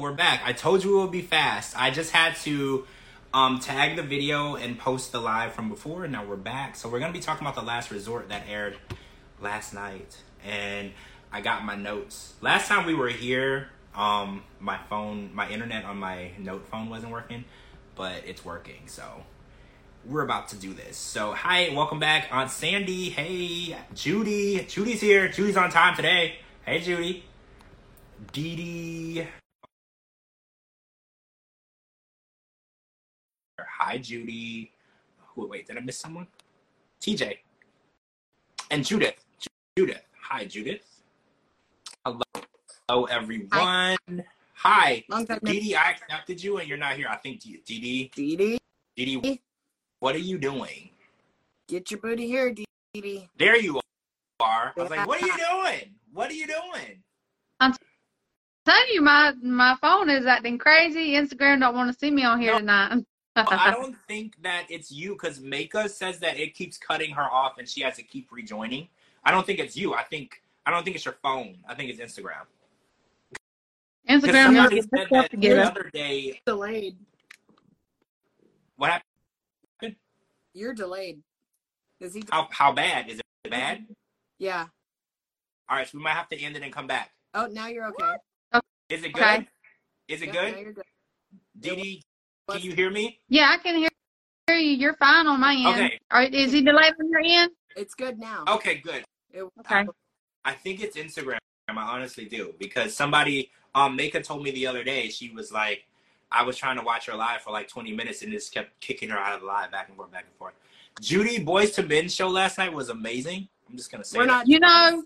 we're back. I told you it would be fast. I just had to um, tag the video and post the live from before, and now we're back. So we're gonna be talking about the last resort that aired last night, and I got my notes. Last time we were here, um, my phone, my internet on my note phone wasn't working, but it's working. So we're about to do this. So hi, welcome back, Aunt Sandy. Hey, Judy. Judy's here. Judy's on time today. Hey, Judy. Dee Dee. Hi, Judy. Who, wait, did I miss someone? TJ. And Judith. Judith. Hi, Judith. Hello, Hello everyone. Hi. Long time no- Dee Dee, I accepted you and you're not here. I think Dee, Dee Dee, what are you doing? get your booty here, Dee Dee. There you are. I was like, what are you doing? What are you doing? I'm telling you my my phone is acting crazy. Instagram don't want to see me on here No. tonight. I don't think that it's you because Maka says that it keeps cutting her off and she has to keep rejoining. I don't think it's you. I think I don't think it's your phone. I think it's Instagram. Instagram somebody wants said that the other day. Delayed. What happened? You're delayed. Is he? How how bad is it? Bad? Yeah. All right, so we might have to end it and come back. Oh, now you're okay. Is it good? Okay. Is it Yep, good? Now you're good. Dee Dee, can you hear me? Yeah, I can hear, hear you. You're fine on my end. Okay. Are, is he delayed on your end? It's good now. Okay, good. It- Okay. I think it's Instagram. I honestly do because somebody, um, Maka told me the other day. She was like, I was trying to watch her live for like 20 minutes and just kept kicking her out of the live, back and forth, back and forth. Judy Boyz II Men show last night was amazing. I'm just gonna say We're that. not. You know,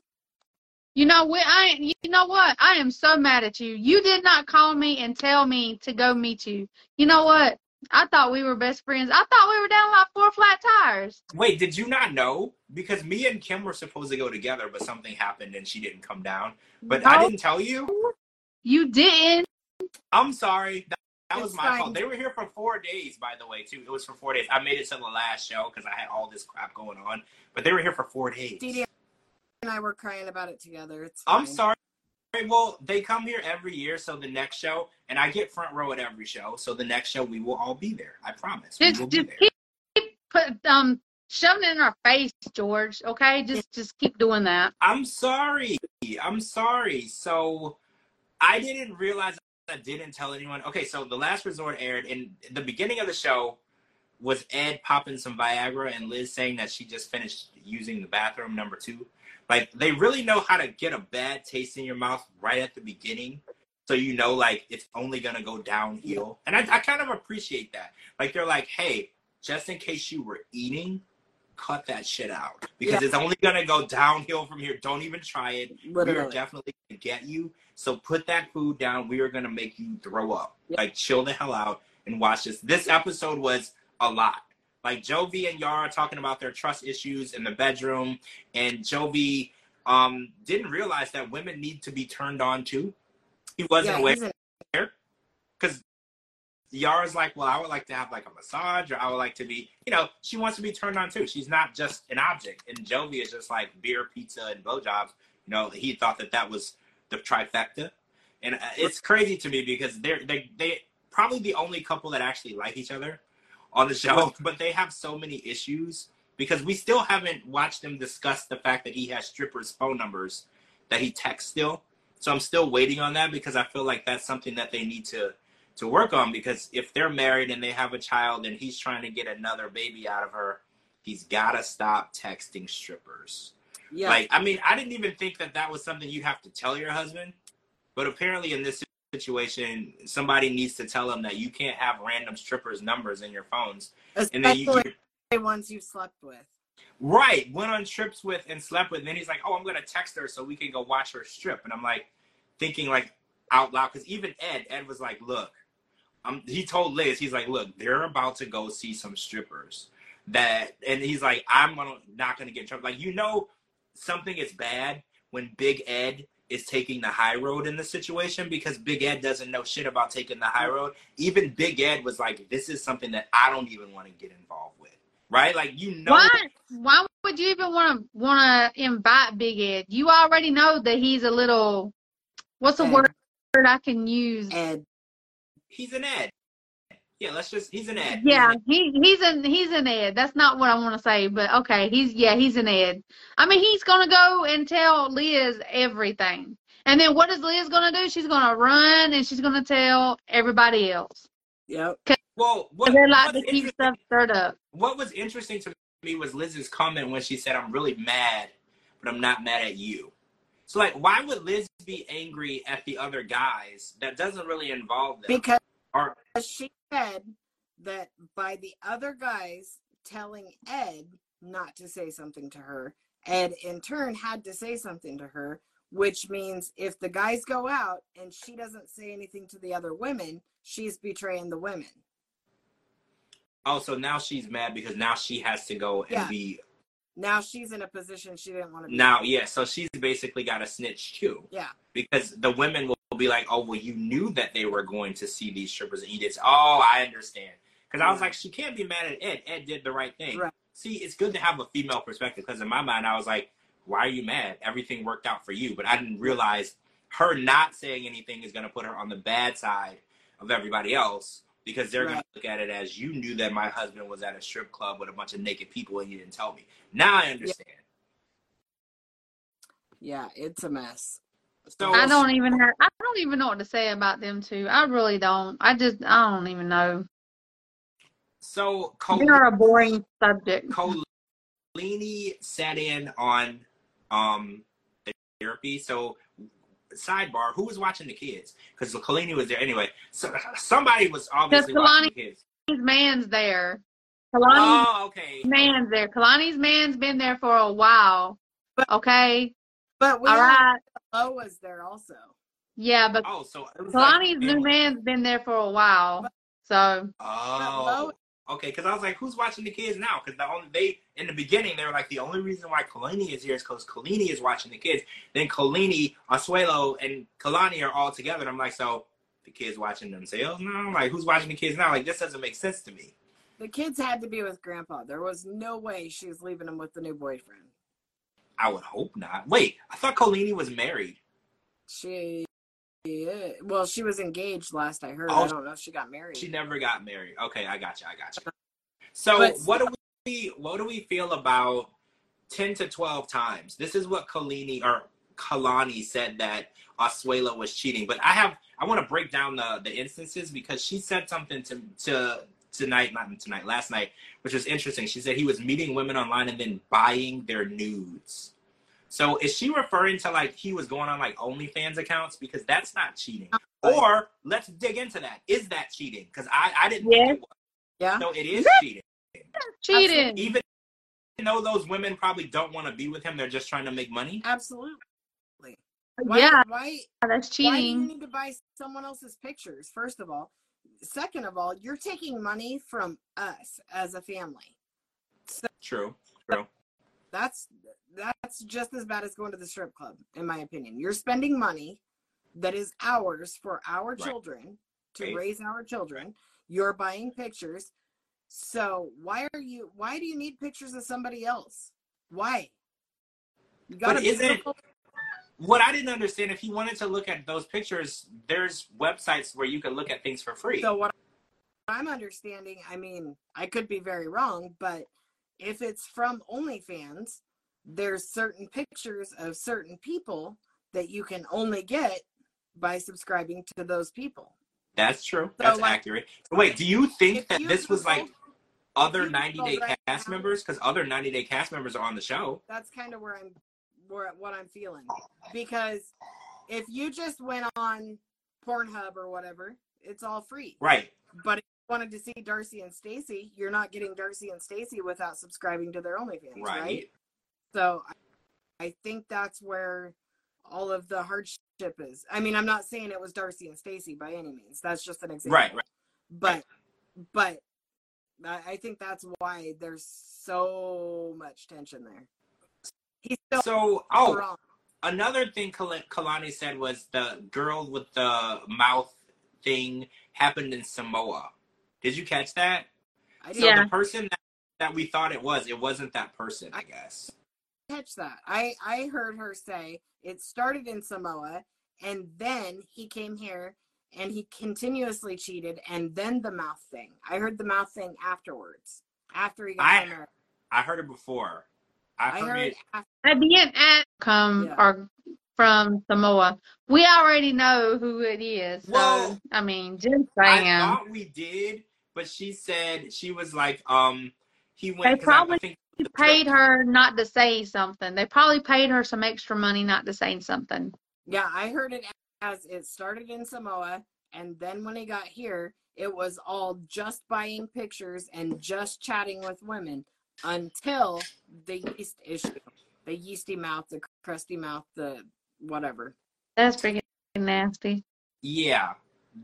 you know, we, I, you know what? I am so mad at you. You did not call me and tell me to go meet you. You know what? I thought we were best friends. I thought we were down like four flat tires. Wait, did you not know? Because me and Kim were supposed to go together, but something happened and she didn't come down. But I didn't tell you. You didn't. I'm sorry. That, that was my fine. fault. They were here for four days, by the way, too. It was for four days. I made it to the last show because I had all this crap going on. But they were here for four days. Dee Dee and I were crying about it together. It's. I'm sorry. Well, they come here every year, so the next show, and I get front row at every show. So the next show, we will all be there. I promise. We Just, will be just there. keep, keep put um shoving it in our face, George. Okay, just just keep doing that. I'm sorry. I'm sorry. So I didn't realize I didn't tell anyone. Okay, so the last resort aired, and the beginning of the show was Ed popping some Viagra and Liz saying that she just finished using the bathroom number two. Like they really know how to get a bad taste in your mouth right at the beginning. So you know, like it's only gonna go downhill, and I, I kind of appreciate that. Like they're like, "Hey, just in case you were eating, cut that shit out because Yeah. it's only gonna go downhill from here. Don't even try it. We are definitely gonna get you. So put that food down. We are gonna make you throw up. Yeah. Like chill the hell out and watch this. This episode was a lot. Like Jovi and Yara talking about their trust issues in the bedroom, and Jovi um didn't realize that women need to be turned on too. He wasn't Yeah, aware because Yara's like, well, I would like to have like a massage, or I would like to be, you know, she wants to be turned on too. She's not just an object. And Jovi is just like beer, pizza, and blowjobs. You know, he thought that that was the trifecta, and uh, it's crazy to me because they're they they probably the only couple that actually like each other on the show, but they have so many issues because we still haven't watched them discuss the fact that he has strippers' phone numbers that he texts still. So I'm still waiting on that because I feel like that's something that they need to to work on because if they're married and they have a child and he's trying to get another baby out of her, he's got to stop texting strippers. Yeah. Like, I mean, I didn't even think that that was something you'd have to tell your husband, but apparently in this situation, somebody needs to tell him that you can't have random strippers' numbers in your phones. And then you, Especially you ones you've slept with. right went on trips with and slept with. And then he's like, "Oh, I'm gonna text her so we can go watch her strip." And I'm like, thinking like out loud because even Ed, Ed was like, "Look." Um, he told Liz, he's like, look, they're about to go see some strippers. That and he's like, I'm gonna not gonna get in trouble. Like you know, something is bad when Big Ed is taking the high road in the situation because Big Ed doesn't know shit about taking the high road. Even Big Ed was like, this is something that I don't even want to get involved with. Right? Like you know Why? Why would you even want to want to invite Big Ed? You already know that he's a little. What's the word I can use. Ed. He's an Ed. Yeah, let's just he's an Ed. Yeah, He's he he's an he's an Ed. That's not what I want to say, but okay, he's yeah, he's an Ed. I mean, he's gonna go and tell Liz everything, and then what is Liz gonna do? She's gonna run and she's gonna tell everybody else. Yep. an- well, what, they like what's to keep interesting- stuff stirred up. what was interesting to me was Liz's comment when she said, "I'm really mad, but I'm not mad at you." So, like, why would Liz be angry at the other guys? That doesn't really involve them. Because Or she said that by the other guys telling Ed not to say something to her, Ed in turn had to say something to her, which means if the guys go out and she doesn't say anything to the other women, she's betraying the women. oh, so now she's mad because now she has to go and Yeah. be Now she's in a position she didn't want to be. now. Yeah, so she's basically got a snitch too. Yeah. because the women will be like, "Oh, well, you knew that they were going to see these strippers and you did." Oh, I understand. Because I was like, she can't be mad at Ed. Ed did the right thing. Right. See, it's good to have a female perspective because in my mind, I was like, "Why are you mad? Everything worked out for you." But I didn't realize her not saying anything is going to put her on the bad side of everybody else because they're going to look at it as you knew that my husband was at a strip club with a bunch of naked people and you didn't tell me. Now I understand. Yeah, it's a mess. So I don't even have, I don't even know what to say about them two. I really don't. I just I don't even know. So Cole, They're a boring subject. Kolini sat in on um the therapy. So sidebar, who was watching the kids? Because Kolini was there anyway. So somebody was obviously watching the kids. Kalani's man's there. Kalani's Oh, okay. man's there. Kalani's man's been there for a while. Okay. But we All right. Lo was there also. Yeah, but Oh, so it Kalani's like new man's been there for a while. So Oh, okay. Because I was like, who's watching the kids now? Because the only they in the beginning they were like the only reason why Kolini is here is because Kolini is watching the kids. Then Kolini, Asuelu, and Kalani are all together. And I'm like, so the kids watching themselves now? I'm like, who's watching the kids now? Like this doesn't make sense to me. The kids had to be with grandpa. There was no way she was leaving him with the new boyfriend. I would hope not. Wait, I thought Kolini was married. She, yeah, well, she was engaged last I heard. Oh, I don't know if she got married. She never got married. Okay, I got you. I got you. Uh-huh. So But- what do we what do we feel about ten to twelve times? This is what Kalini or Kalani said that Asuelu was cheating. But I have I want to break down the the instances because she said something to to tonight, not tonight, last night, which was interesting. She said he was meeting women online and then buying their nudes. So is she referring to like he was going on like OnlyFans accounts because that's not cheating? Oh. Or let's dig into that. Is that cheating? Because I I didn't think it yeah. So it is cheating. cheating. Even though those women probably don't want to be with him, they're just trying to make money. Absolutely. Why, Yeah, Why, that's cheating. why do you cheating. need to buy someone else's pictures, first of all? Second of all, you're taking money from us as a family. True. True. That's that's just as bad as going to the strip club, in my opinion. You're spending money that is ours for our Right. children to Right. raise our children. You're buying pictures. So why are you why do you need pictures of somebody else? Why? You got But a beautiful What I didn't understand, if he wanted to look at those pictures, there's websites where you can look at things for free. So what I'm understanding, I mean, I could be very wrong, but if it's from OnlyFans, there's certain pictures of certain people that you can only get by subscribing to those people. That's true. That's like- accurate. So wait, do you think that you this was like other 90 Day right cast now- members? Because other 90 Day cast members are on the show. That's kind of where I'm where what I'm feeling. Because if you just went on Pornhub or whatever, it's all free. Right. But if you wanted to see Darcy and Stacey, you're not getting Darcy and Stacey without subscribing to their OnlyFans, Right. right? So I, I think that's where all of the hardship is. I mean, I'm not saying it was Darcy and Stacey by any means. That's just an example. Right. Right. But but I think that's why there's so much tension there. He's still So, oh, wrong. another thing Kal- Kalani said was the girl with the mouth thing happened in Samoa. Did you catch that? I So Yeah. the person that, that we thought it was, it wasn't that person, I guess. catch that. I I heard her say it started in Samoa and then he came here and he continuously cheated and then the mouth thing. I heard the mouth thing afterwards. After he got I- married. I heard it before. I, I heard me, it after, At the end, at come Yeah. or from Samoa, we already know who it is. So Well, I mean, just saying. I thought we did, but she said she was like, um, he went. They 'cause I- I probably think the paid trip- her not to say something. They probably paid her some extra money not to say something. yeah, I heard it as it started in Samoa and then when he got here, it was all just buying pictures and just chatting with women until the yeast issue. The yeasty mouth, the crusty mouth, the whatever. That's freaking nasty. Yeah,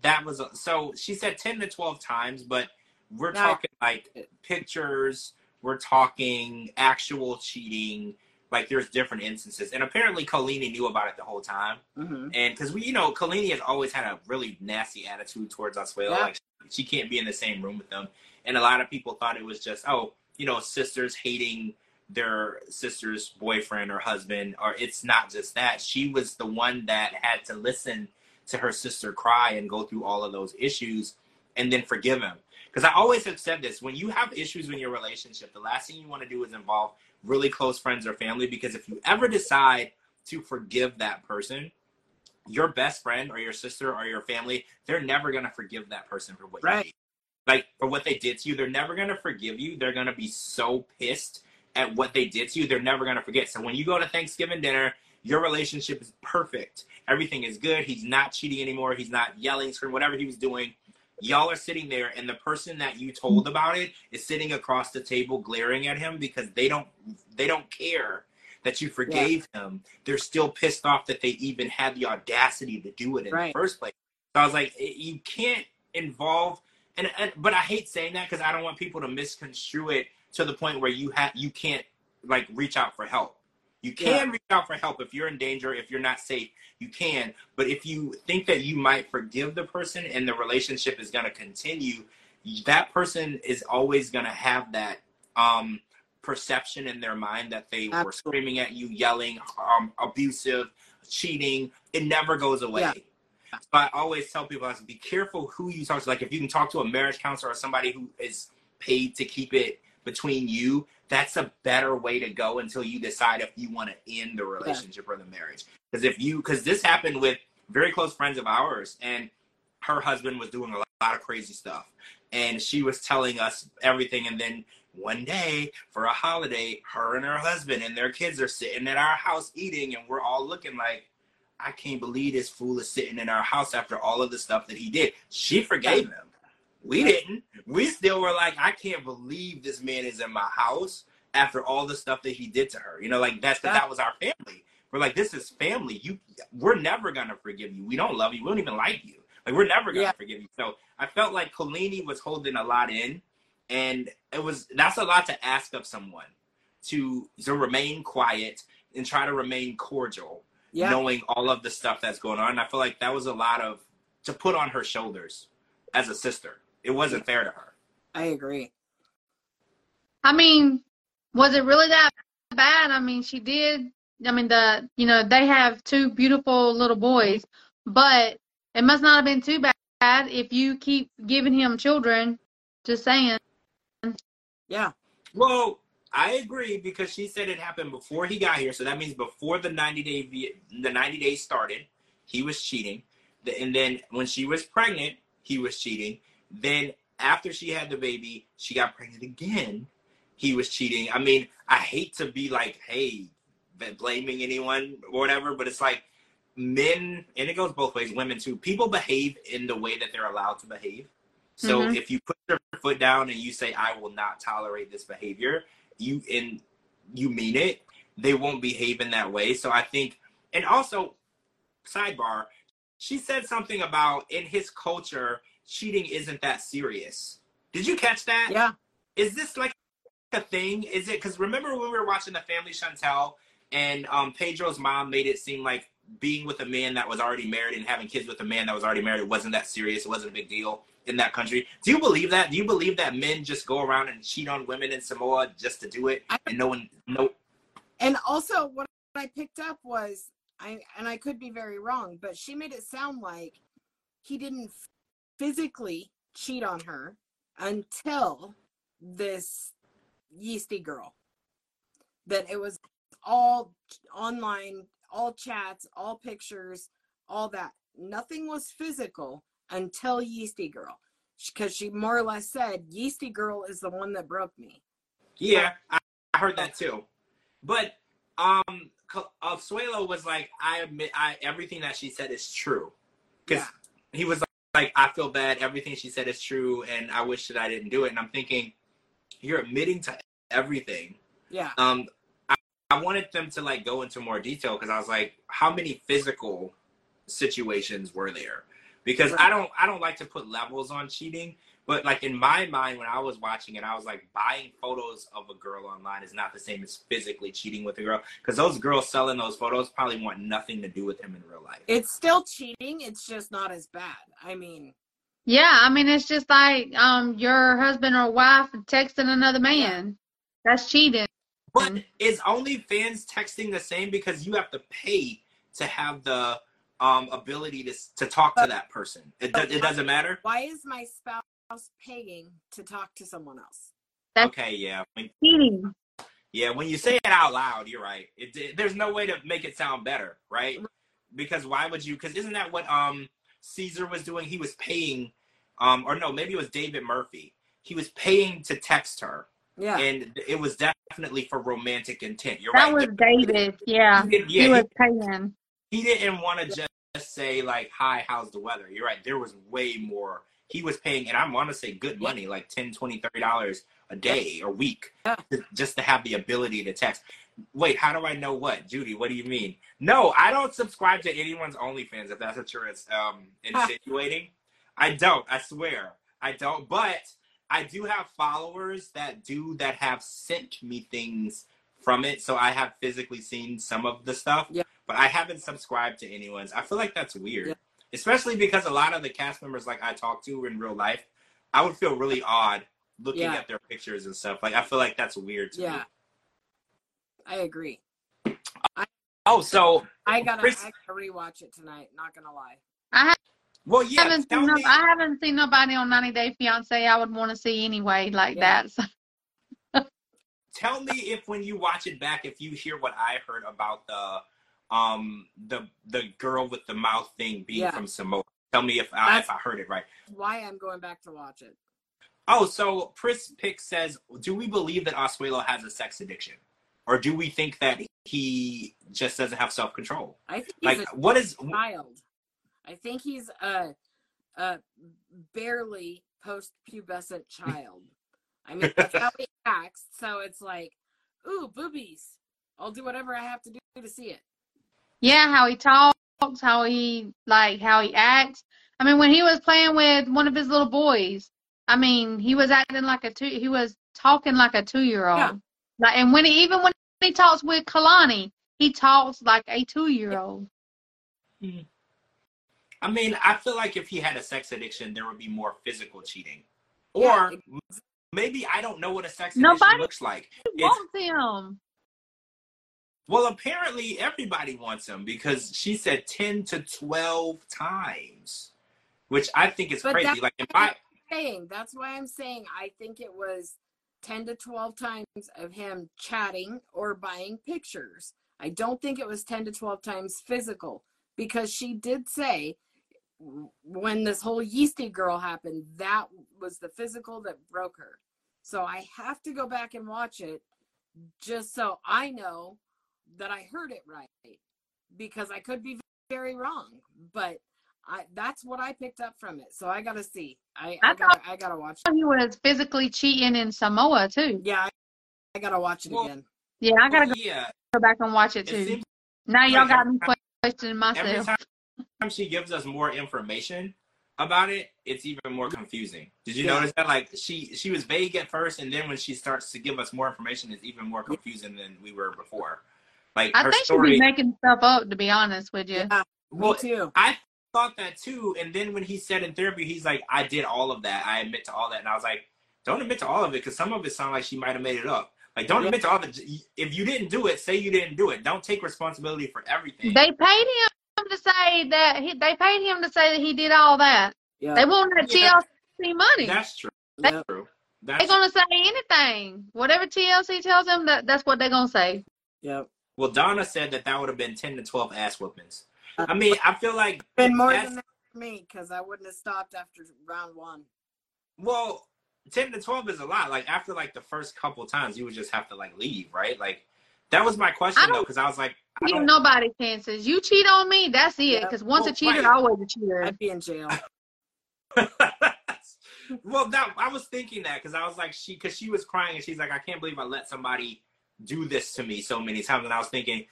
that was a, so. She said ten to twelve times, but we're Now- talking like pictures. We're talking actual cheating. Like there's different instances, and apparently Kolini knew about it the whole time. hmm And because we, you know, Kolini has always had a really nasty attitude towards Asuelu. Yeah. Like she can't be in the same room with them. And a lot of people thought it was just, oh, you know, sisters hating their sister's boyfriend or husband. Or it's not just that. She was the one that had to listen to her sister cry and go through all of those issues and then forgive him. Because I always have said this when you have issues in your relationship, the last thing you want to do is involve really close friends or family. Because if you ever decide to forgive that person, your best friend or your sister or your family, they're never gonna forgive that person for what Right. you did. Like for what they did to you, they're never gonna forgive you. They're gonna be so pissed at what they did to you, they're never gonna forget. So when you go to Thanksgiving dinner, your relationship is perfect. Everything is good. He's not cheating anymore. He's not yelling, screaming, whatever he was doing. Y'all are sitting there, and the person that you told about it is sitting across the table, glaring at him because they don't they don't care that you forgave him. They're still pissed off that they even had the audacity to do it in Right. the first place. So I was like, you can't involve, and, and but I hate saying that because I don't want people to misconstrue it to the point where you have you can't like reach out for help. You can reach out for help if you're in danger, if you're not safe, you can. But if you think that you might forgive the person and the relationship is going to continue, that person is always going to have that um, perception in their mind that they were screaming at you, yelling, um, abusive, cheating. It never goes away. Yeah. So I always tell people, I be careful who you talk to. Like if you can talk to a marriage counselor or somebody who is paid to keep it between you, that's a better way to go until you decide if you want to end the relationship or the marriage. Because if you, because this happened with very close friends of ours, and her husband was doing a lot, lot of crazy stuff, and she was telling us everything, and then one day for a holiday, her and her husband and their kids are sitting at our house eating, and we're all looking like, I can't believe this fool is sitting in our house after all of the stuff that he did. She forgave him. We didn't. We still were like, I can't believe this man is in my house after all the stuff that he did to her. You know, like that's that, that was our family. We're like, this is family. You, we're never gonna forgive you. We don't love you. We don't even like you. Like we're never gonna Yeah. forgive you. So I felt like Kolini was holding a lot in, and it was that's a lot to ask of someone to to remain quiet and try to remain cordial Yeah. knowing all of the stuff that's going on. And I feel like that was a lot of to put on her shoulders as a sister. It wasn't fair to her. I agree. I mean, was it really that bad? I mean, she did. I mean, the you know they have two beautiful little boys, but it must not have been too bad if you keep giving him children. Just saying. Yeah. Well, I agree because she said it happened before he got here, so that means before the ninety day the ninety days started, he was cheating. And then when she was pregnant, he was cheating. Then after she had the baby, she got pregnant again. He was cheating. I mean, I hate to be like, hey, blaming anyone or whatever, but it's like men, and it goes both ways, women too. People behave in the way that they're allowed to behave. So Mhm. if you put your foot down and you say, I will not tolerate this behavior, you and you mean it, they won't behave in that way. So I think, and also, sidebar, she said something about in his culture, cheating isn't that serious. Did you catch that? Yeah. Is this like a thing? Is it because remember when we were watching the Family Chantel and um, Pedro's mom made it seem like being with a man that was already married and having kids with a man that was already married wasn't that serious. It wasn't a big deal in that country. Do you believe that? Do you believe that men just go around and cheat on women in Samoa just to do it and no one no And also, what I picked up was I and I could be very wrong, but she made it sound like he didn't physically cheat on her until this yeasty girl. That it was all online, all chats, all pictures, all that. Nothing was physical until yeasty girl. Because she more or less said, Yeasty girl is the one that broke me. Yeah, I, I heard that too. But um Asuelu was like, I admit I everything that she said is true. Because Yeah. he was like, I feel bad, everything she said is true, and I wish that I didn't do it. And I'm thinking, you're admitting to everything. Yeah. Um I, I wanted them to like go into more detail because I was like, how many physical situations were there? Because I don't I don't like to put levels on cheating. But like in my mind, when I was watching it, I was like, buying photos of a girl online is not the same as physically cheating with a girl. Because those girls selling those photos probably want nothing to do with him in real life. It's still cheating, it's just not as bad. I mean, Yeah, I mean it's just like um your husband or wife texting another man. That's cheating. But is OnlyFans texting the same because you have to pay to have the um, ability to to talk to that person? It, do, it doesn't matter. why is my spouse paying to talk to someone else? That's- Okay, yeah, when, Cheating. yeah. When you say it out loud, you're right. It, it- there's no way to make it sound better, right? Because why would you? Because isn't that what um Caesar was doing? He was paying, um, or no, maybe it was David Murphy. He was paying to text her, Yeah. and it was definitely for romantic intent. You're That right. was David. Yeah. He did- yeah, he he- was paying. he didn't want to just say like hi how's the weather you're right there was way more he was paying and i want to say good money like 10 20 30 dollars a day or week Yeah. to- just to have the ability to text wait how do i know what judy what do you mean no i don't subscribe to anyone's onlyfans if that's what you're um insinuating i don't i swear i don't but i do have followers that do that have sent me things from it so i have physically seen some of the stuff Yeah. but I haven't subscribed to anyone's. I feel like that's weird, Yeah. Especially because a lot of the cast members like I talk to in real life, I would feel really odd looking Yeah. at their pictures and stuff. Like I feel like that's weird to me. Yeah. I agree. Oh, so I gotta, Chris- I gotta rewatch it tonight. Not gonna lie. I well, yeah. haven't seen no, I haven't seen nobody on 90 Day Fiance I would want to see anyway like Yeah. that. So, tell me if when you watch it back, if you hear what I heard about the um the the girl with the mouth thing being Yeah. from Samoa. Tell me if I That's- if I heard it right. Why I'm going back to watch it. Oh, so Pris Pick says, do we believe that Asuelu has a sex addiction? Or do we think that he just doesn't have self control? I think he's Like what is child. I think he's a, a barely post-pubescent child. I mean, that's how he acts. So it's like, ooh, boobies. I'll do whatever I have to do to see it. Yeah, how he talks, how he like how he acts. I mean, when he was playing with one of his little boys, I mean, he was acting like a two. He was talking like a two-year-old. Yeah. Like, and when he, even when he talks with Kalani, he talks like a two-year-old. Hmm. I mean, I feel like if he had a sex addiction, there would be more physical cheating. Yeah, Or maybe I don't know what a sex Nobody- addiction looks like. It's, wants him. Well, apparently everybody wants him because she said 10 to 12 times, which I think is But crazy. Like, if I, saying that's why I'm saying I think it was 10 to 12 times of him chatting or buying pictures. I don't think it was 10 to 12 times physical because she did say when this whole yeasty girl happened, that was the physical that broke her. So I have to go back and watch it just so I know that I heard it right because I could be very wrong, but I that's what I picked up from it. So I gotta see. I, I I gotta I gotta watch it. He was physically cheating in Samoa too. Yeah, I, I gotta watch it Well, again. Yeah, I gotta go yeah, back and watch it it too. seems now y'all like got me time- questioning every myself. time she gives us more information about it, it's even more confusing. Did you Yeah. notice that? Like she she was vague at first, and then when she starts to give us more information, it's even more confusing than we were before. Like I her think story. she'd be making stuff up, to be honest with you. Yeah, well, me too. I thought that too, and then when he said in therapy, he's like, "I did all of that. I admit to all that," and I was like, "Don't admit to all of it, because some of it sounds like she might have made it up." Like, don't Yeah. admit to all the. If you didn't do it, say you didn't do it. Don't take responsibility for everything. They paid him to say that he, they paid him to say that he did all that. Yeah. They want that Yeah. TLC money. That's true. Yep. True. They're That's gonna say anything. Whatever TLC tells them, that that's what they're gonna say. Yep. Well. Donna said that that would have been ten to twelve ass whoopings. Uh, I mean, I feel like Been more than that for me because I wouldn't have stopped after round one. Well, ten to twelve is a lot. Like after like the first couple times, you would just have to like leave, right? Like that was my question though, because I was like, I Give don't, nobody chances. You cheat on me, that's it. Yeah. Because once Well, a cheater, right. always a cheater. I'd be in jail. well, that I was thinking that because I was like, she, because she was crying and she's like, I can't believe I let somebody do this to me so many times, and I was thinking,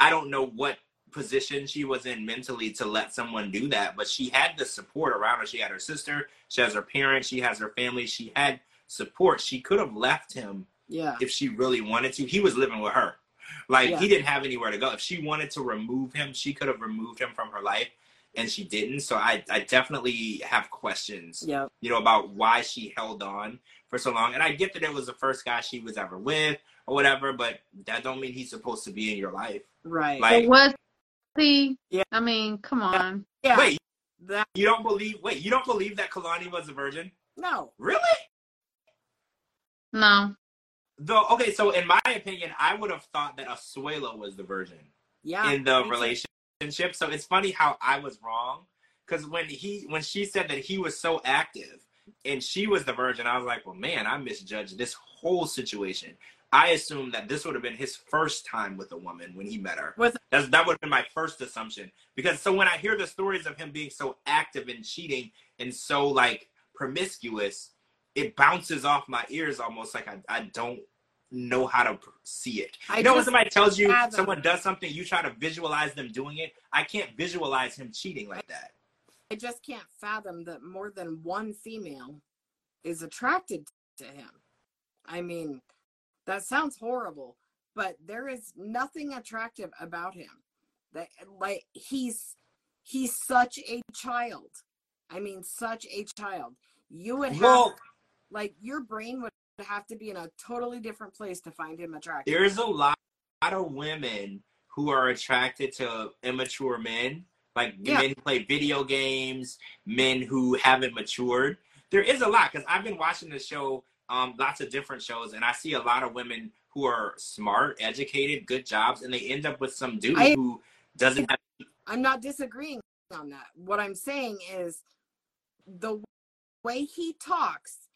I don't know what position she was in mentally to let someone do that, but she had the support around her. She had her sister, she has her parents, she has her family, she had support. She could have left him Yeah. if she really wanted to. He was living with her. Like Yeah. he didn't have anywhere to go. If she wanted to remove him, she could have removed him from her life and she didn't. So I, I definitely have questions, Yep. you know, about why she held on for so long. And I get that it was the first guy she was ever with or whatever, but that don't mean he's supposed to be in your life. Right. Like- But was he? Yeah. I mean, come on. yeah. Wait, That you don't believe wait, you don't believe that Kalani was a virgin? no. Really? No. Though okay, so in my opinion, I would have thought that Asuelu was the virgin. Yeah. in the me too. relationship. So it's funny how I was wrong because when he when she said that he was so active and she was the virgin, I was like, well, man, I misjudged this whole situation. I assume that this would have been his first time with a woman when he met her. With- That's, that would have been my first assumption because so when I hear the stories of him being so active and cheating and so like promiscuous, it bounces off my ears almost like I, I don't know how to see it. I You know when somebody tells you fathom- someone does something, you try to visualize them doing it. I can't visualize him cheating like that. I just can't fathom that more than one female is attracted to him. I mean, that sounds horrible, but there is nothing attractive about him. That eh, like he's he's such a child. I mean, such a child. You would have Well, like your brain would have to be in a totally different place to find him attractive. there's a lot, lot of women who are attracted to immature men, like Yeah. men who play video games, men who haven't matured. There is a lot because I've been watching the show, um, lots of different shows, and I see a lot of women who are smart, educated, good jobs, and they end up with some dude I- who doesn't have I'm not disagreeing on that. What I'm saying is the way he talks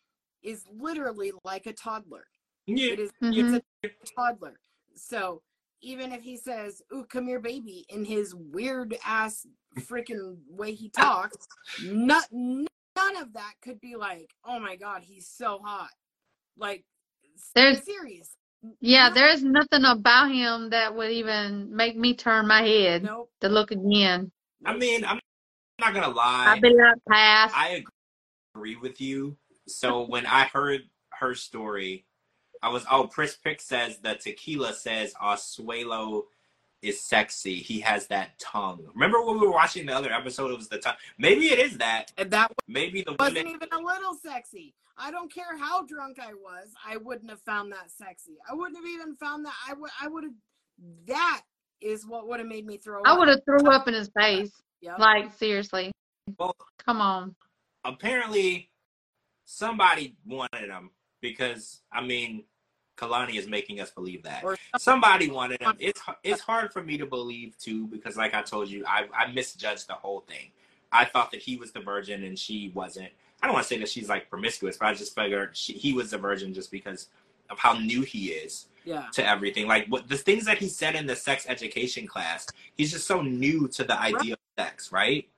is literally like a toddler. yeah, It is Mhm. it's a toddler. So even if he says, "Ooh, come here, baby," in his weird ass freaking way he talks, not, none of that could be like, "Oh my god, he's so hot." Like, There's- serious. Yeah, there's nothing about him that would even make me turn my head Nope. to look again. I mean, I'm not gonna lie. I'd be like, pass. I agree with you. So when I heard her story, I was oh, Pris Pick says the tequila says Asuelu is sexy. He has that tongue. Remember when we were watching the other episode? It was the tongue. Maybe it is that. And that Maybe the wasn't women. even a little sexy. I don't care how drunk I was. I wouldn't have found that sexy. I wouldn't have even found that. I would. I would have. That is what would have made me throw. I up. would have threw up in his face. Yep. Like, seriously. Well, Come on. apparently, somebody wanted him because I mean, Kalani is making us believe that. Or somebody wanted him. It's it's hard for me to believe too because, like I told you, I I misjudged the whole thing. I thought that he was the virgin and she wasn't. I don't want to say that she's like promiscuous, but I just figured she, he was the virgin just because of how new he is yeah. to everything. Like what the things that he said in the sex education class, he's just so new to the idea of sex, right?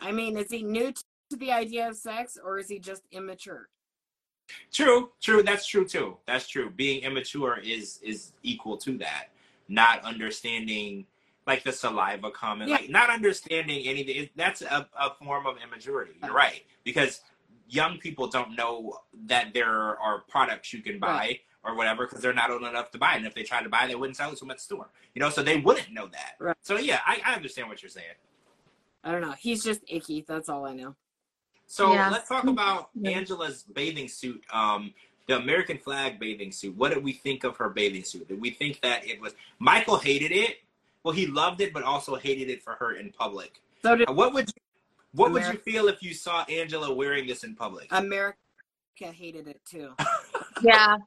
I mean, is he new to the idea of sex, or is he just immature? True, true. That's true too. That's true. Being immature is is equal to that. Not understanding like the saliva comment, Yeah. like not understanding anything. That's a, a form of immaturity. You're right because young people don't know that there are products you can buy Right. or whatever because they're not old enough to buy. And if they tried to buy, they wouldn't sell it to them at the store. You know, so they wouldn't know that. Right. So yeah, I, I understand what you're saying. I don't know. He's just icky. That's all I know. So Yeah. let's talk about Angela's bathing suit um, the American flag bathing suit. What did we think of her bathing suit? Did we think that it was Michael hated it? Well, he loved it, but also hated it for her in public. So did What would you, what would you feel if you saw Angela wearing this in public? America hated it too. Yeah.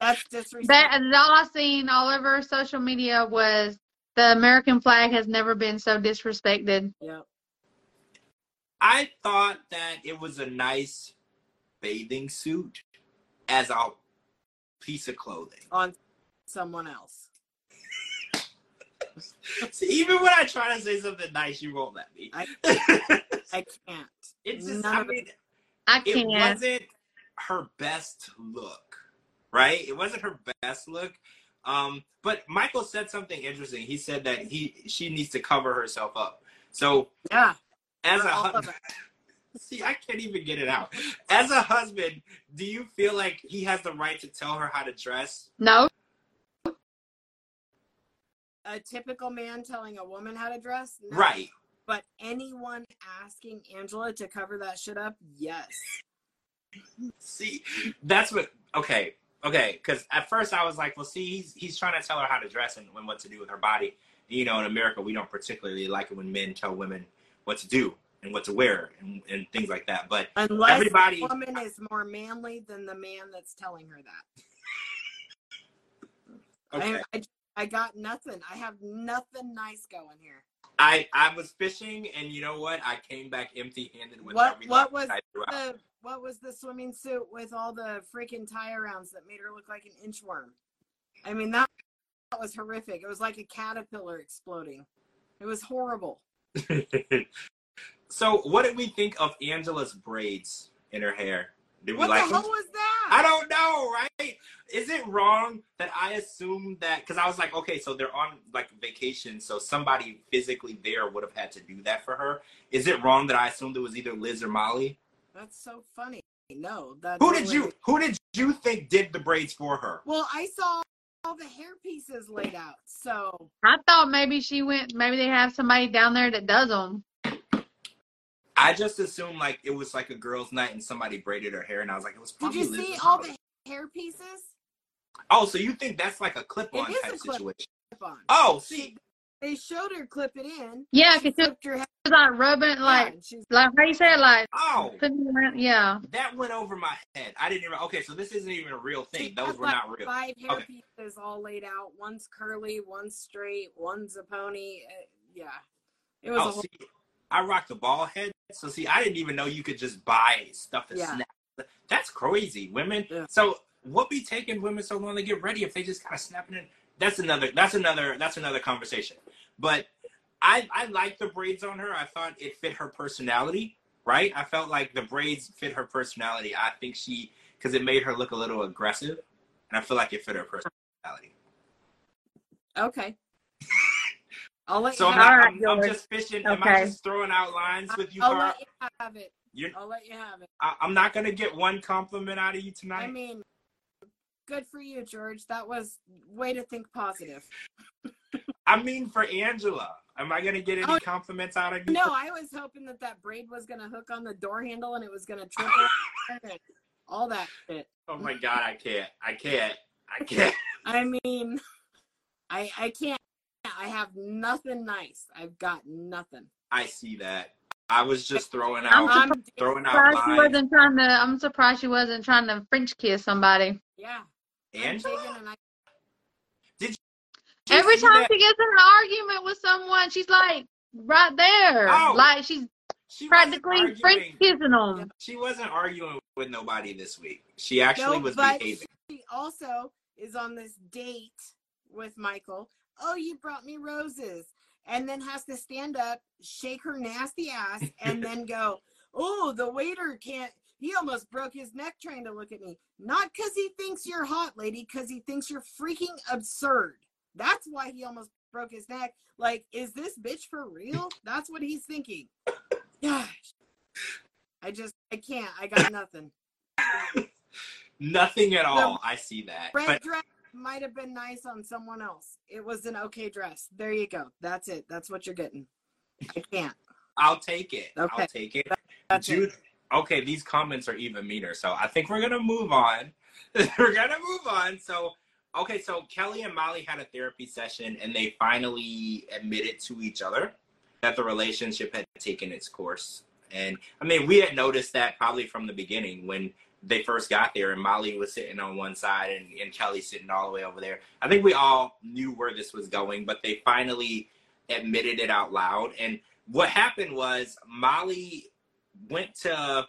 That's disrespectful. That all I seen all over social media was the American flag has never been so disrespected. Yep. I thought that it was a nice bathing suit as a piece of clothing. On someone else. See, even when I try to say something nice, you won't let me. I- I can't. it's just, None I of it- mean, I it can't. wasn't her best look, right? It wasn't her best look. Um, but Michael said something interesting. He said that he she needs to cover herself up. So Yeah. As a all hu- see, I can't even get it out. As a husband, do you feel like he has the right to tell her how to dress? No. A typical man telling a woman how to dress? No. Right. But anyone asking Angela to cover that shit up? Yes. See, that's what. Okay, okay. Because at first I was like, well, see, he's he's trying to tell her how to dress and, and what to do with her body. You know, in America, we don't particularly like it when men tell women what to do and what to wear and, and things like that. But Unless Everybody- the woman is more manly than the man that's telling her that. okay, I, I, I got nothing. I have nothing nice going here. I I was fishing, and you know what? I came back empty-handed with What- what was I threw out. The, what was the swimming suit with all the freaking tie arounds that made her look like an inchworm? I mean, that, that was horrific. It was like a caterpillar exploding. It was horrible. so, what did we think of Angela's braids in her hair? Did we What like the them? hell was that? I don't know, right? Is it wrong that I assumed that? Because I was like, okay, so they're on like vacation, so somebody physically there would have had to do that for her. Is it wrong that I assumed it was either Liz or Molly? That's so funny. No, that. Who did you Who did you think did the braids for her? Well, I saw all the hair pieces laid out. So I thought maybe she went. Maybe they have somebody down there that does them. I just assumed like it was like a girls' night and somebody braided her hair, and I was like, it was did you Liz see all the hair pieces? Oh, so you think that's like a clip-on It is type a clip- situation? On. Oh, see, They showed her clip it in. Yeah, She because it flipped her head. was like rubbing, like and she's like how you said, like oh, around. Yeah. that went over my head. I didn't even. Okay, so this isn't even a real thing. She Those were like not real. Five hair Okay. pieces all laid out. One's curly, one's straight, one's a pony. Uh, yeah, it was a Oh, whole. see, I rocked the ball head. So see, I didn't even know you could just buy stuff to Yeah. snap. That's crazy, women. Yeah. So what be taking women so long to get ready if they just kind of snapping it in? That's another. That's another. That's another conversation. But I I like the braids on her. I thought it fit her personality. Right. I felt like the braids fit her personality. I think she because it made her look a little aggressive, and I feel like it fit her personality. Okay. I'll let So you I'm, not, I'm, I'm just fishing. Am I just throwing out lines with you, I'll Carl? let you have it. You're, I'll let you have it. I, I'm not gonna get one compliment out of you tonight. I mean, good for you, George. That was way to think positive. I mean, for Angela, am I gonna get any Oh, compliments out of you? No, I was hoping that that braid was gonna hook on the door handle and it was gonna trip all that shit. Oh my god, I can't. I can't. I can't. I mean, I I can't. I have nothing nice. I've got nothing. I see that. I was just throwing I'm out, I'm throwing out Surprised she wasn't trying to. I'm surprised she wasn't trying to French kiss somebody. yeah. I'm Angela, taking and I Did you Every time that? she gets in an argument with someone, she's like right there, Oh, like she's she practically French kissing them. She wasn't arguing with nobody this week. She actually No, was but behaving. she also is on this date with Michael. Oh, you brought me roses. And then has to stand up, shake her nasty ass, and then go, Oh, the waiter can't. He almost broke his neck trying to look at me. Not because he thinks you're hot, lady, because he thinks you're freaking absurd. That's why he almost broke his neck. Like, is this bitch for real? That's what he's thinking. Gosh. I just, I can't. I got nothing. Nothing at all. I see that. Red But dress might have been nice on someone else. It was an okay dress. There you go. That's it. That's what you're getting. I can't. I'll take it. I'll take it. That's it. Okay, these comments are even meaner. So I think we're gonna move on. we're gonna move on. So, okay, so Kelly and Molly had a therapy session, and they finally admitted to each other that the relationship had taken its course. And I mean, we had noticed that probably from the beginning when they first got there and Molly was sitting on one side and, and Kelly sitting all the way over there. I think we all knew where this was going, but they finally admitted it out loud. And what happened was Molly went to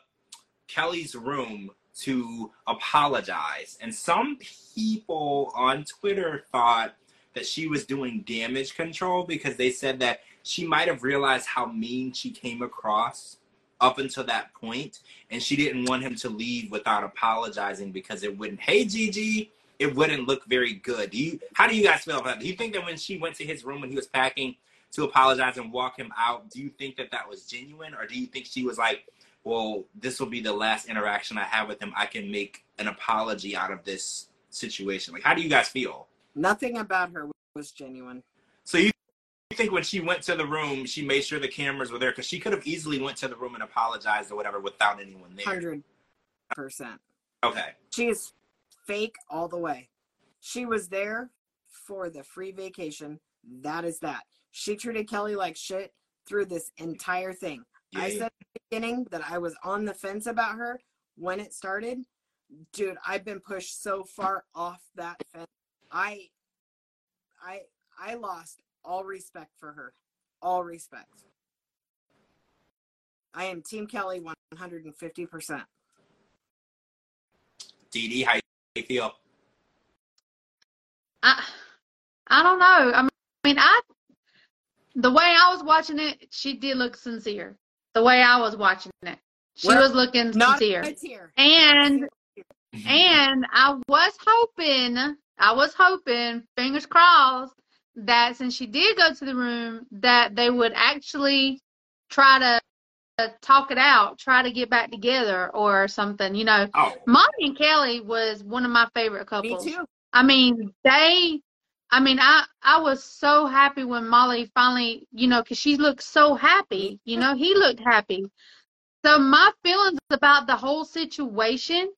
Kelly's room to apologize. And some people on Twitter thought that she was doing damage control because they said that she might have realized how mean she came across up until that point and she didn't want him to leave without apologizing because it wouldn't hey Gigi it wouldn't look very good. Do you how do you guys feel about that? Do you think that when she went to his room when he was packing to apologize and walk him out, do you think that that was genuine or do you think she was like, well, this will be the last interaction I have with him. I can make an apology out of this situation. Like how do you guys feel? Nothing about her was genuine. So you think when she went to the room, she made sure the cameras were there because she could have easily went to the room and apologized or whatever without anyone there. Hundred percent. Okay. She is fake all the way. She was there for the free vacation. That is that. She treated Kelly like shit through this entire thing. Yeah, I said at the beginning that I was on the fence about her when it started. Dude, I've been pushed so far off that fence. I I I lost all respect for her. All respect. I am Team Kelly 150%. Dee Dee, how you feel? I I don't know. I mean, I the way I was watching it, she did look sincere. The way I was watching it, she Well, was looking sincere. And and I was hoping, I was hoping, fingers crossed, that since she did go to the room, that they would actually try to uh, talk it out, try to get back together or something. You know, Oh, Molly and Kelly was one of my favorite couples. Me too. I mean, they, I mean, I, I was so happy when Molly finally, you know, because she looked so happy. You know, he looked happy. So my feelings about the whole situation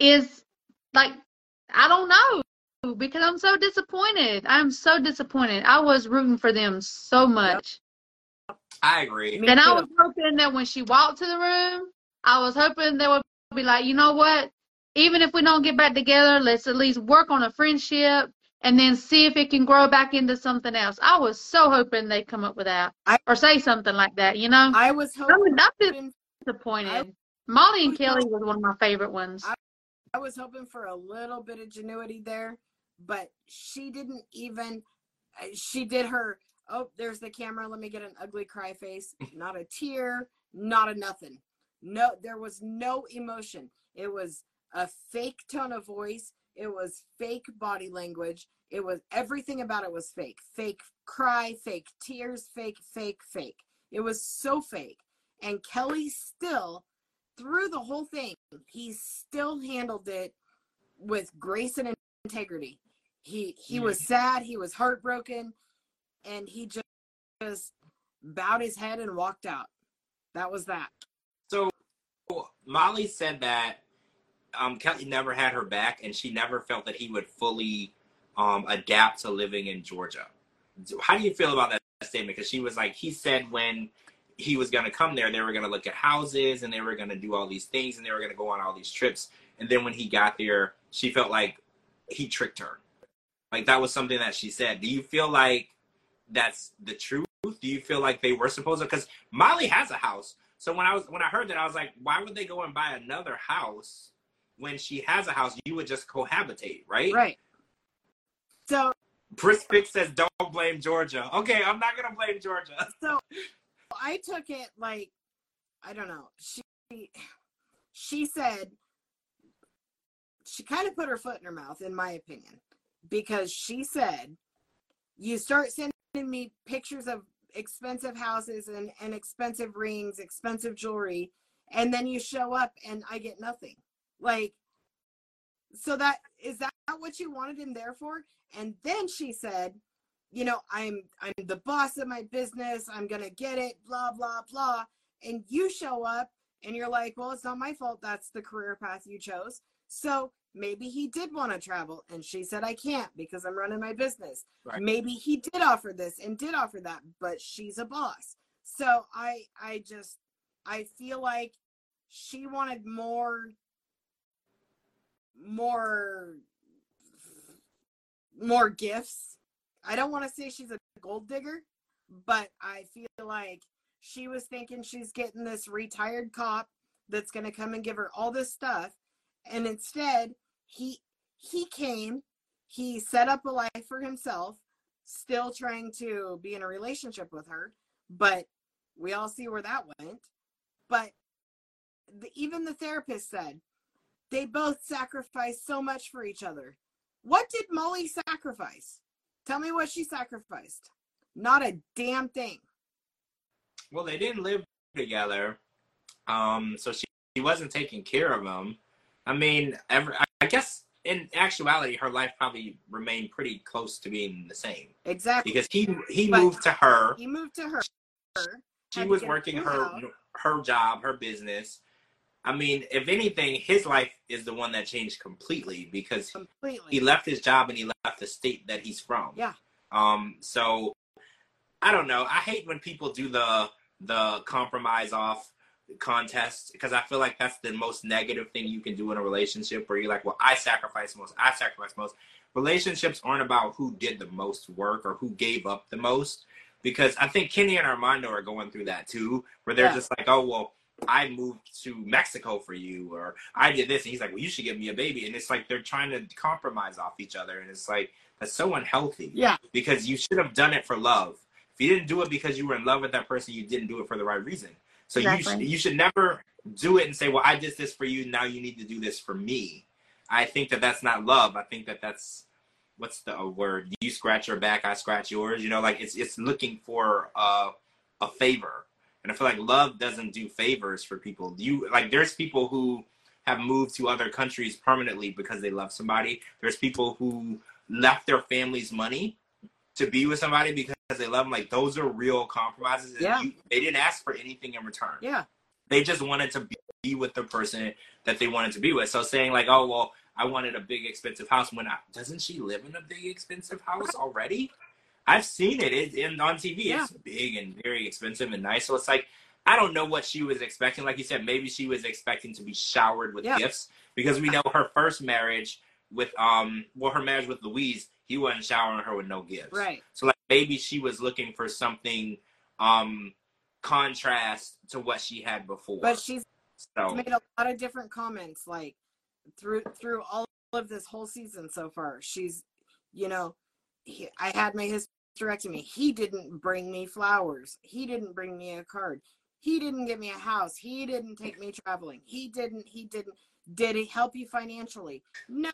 is like, I don't know because I'm so disappointed. I'm so disappointed. I was rooting for them so much. I agree. And I was hoping that when she walked to the room, I was hoping they would be like, you know what? Even if we don't get back together, let's at least work on a friendship and then see if it can grow back into something else. I was so hoping they'd come up with that I- or say something like that, you know? I was hoping. I'm disappointed. Molly and Kelly was one of my favorite ones. I- I was hoping for a little bit of genuity there, but she didn't even. uh, She did her. Oh, there's the camera. Let me get an ugly cry face. Not a tear. Not a nothing. No, there was no emotion. It was a fake tone of voice. It was fake body language. It was everything about it was fake. Fake cry, fake tears, fake, fake, fake. It was so fake. And Kelly still through the whole thing, he still handled it with grace and integrity. He he mm-hmm. was sad, he was heartbroken, and he just, just bowed his head and walked out. That was that. So Molly said that um, Kelly never had her back, and she never felt that he would fully um, adapt to living in Georgia. How do you feel about that statement? Because she was like, he said when he was going to come there, they were going to look at houses and they were going to do all these things and they were going to go on all these trips. And then when he got there, she felt like he tricked her. Like that was something that she said. Do you feel like that's the truth? Do you feel like they were supposed to? Because Molly has a house. So when I was when I heard that, I was like, why would they go and buy another house when she has a house? You would just cohabitate, right? Right. So Briss says, don't blame Georgia. Okay, I'm not gonna blame Georgia. so I took it like I don't know. She she said she kind of put her foot in her mouth, in my opinion, because she said, "You start sending me pictures of expensive houses and and expensive rings, expensive jewelry, and then you show up and I get nothing." Like, so that is that what you wanted him there for? And then she said, you know i'm i'm the boss of my business i'm gonna get it blah blah blah and you show up and you're like well it's not my fault that's the career path you chose so maybe he did want to travel and she said I can't because I'm running my business. Right. Maybe he did offer this and did offer that, but she's a boss. So I I just I feel like she wanted more more more gifts. I don't want to say she's a gold digger, but I feel like she was thinking she's getting this retired cop that's going to come and give her all this stuff and instead he he came he set up a life for himself still trying to be in a relationship with her but we all see where that went but the, even the therapist said they both sacrificed so much for each other what did molly sacrifice tell me what she sacrificed not a damn thing Well, they didn't live together, um, so she, she wasn't taking care of him. I mean, every, I guess in actuality, her life probably remained pretty close to being the same exactly because he he But- moved to her. he moved to her She was working her her out. her job, her business. I mean, if anything, his life is the one that changed completely because completely he left his job and he left the state that he's from. Yeah. Um. So I don't know. I hate when people do the the compromise off contest because I feel like that's the most negative thing you can do in a relationship where you're like, well, I sacrifice most, I sacrifice most. Relationships aren't about who did the most work or who gave up the most because I think Kenny and Armando are going through that too, where they're Yeah. just like, oh well. I moved to Mexico for you, or I did this, and he's like, "Well, you should give me a baby," and it's like they're trying to compromise off each other, and it's like that's so unhealthy yeah because you should have done it for love. If you didn't do it because you were in love with that person, you didn't do it for the right reason. So you sh- you should never do it and say, "Well, I did this for you. Now you need to do this for me." I think that that's not love. I think that that's what's the word? You scratch your back, I scratch yours. You know, like it's it's looking for uh, a favor, and I feel like love doesn't do favors for people. You like there's people who have moved to other countries permanently because they love somebody. There's people who left their family's money to be with somebody because they love them. Like those are real compromises. Yeah. you- they didn't ask for anything in return. yeah They just wanted to be, be with the person that they wanted to be with. So saying like, oh well, I wanted a big expensive house. When I, doesn't she live in a big expensive house already? I've seen it. It's in on TV. It's big and very expensive and nice. So it's like I don't know what she was expecting. Like you said, maybe she was expecting to be showered with Yeah. gifts because we know her first marriage with um well her marriage with Louise, he wasn't showering her with no gifts. right So like maybe she was looking for something um contrast to what she had before. but she's so made a lot of different comments like through through all of this whole season so far she's you know he, i had my hysterectomy. He didn't bring me flowers. He didn't bring me a card. He didn't get me a house. He didn't take me traveling. He didn't he didn't. Did he help you financially? No.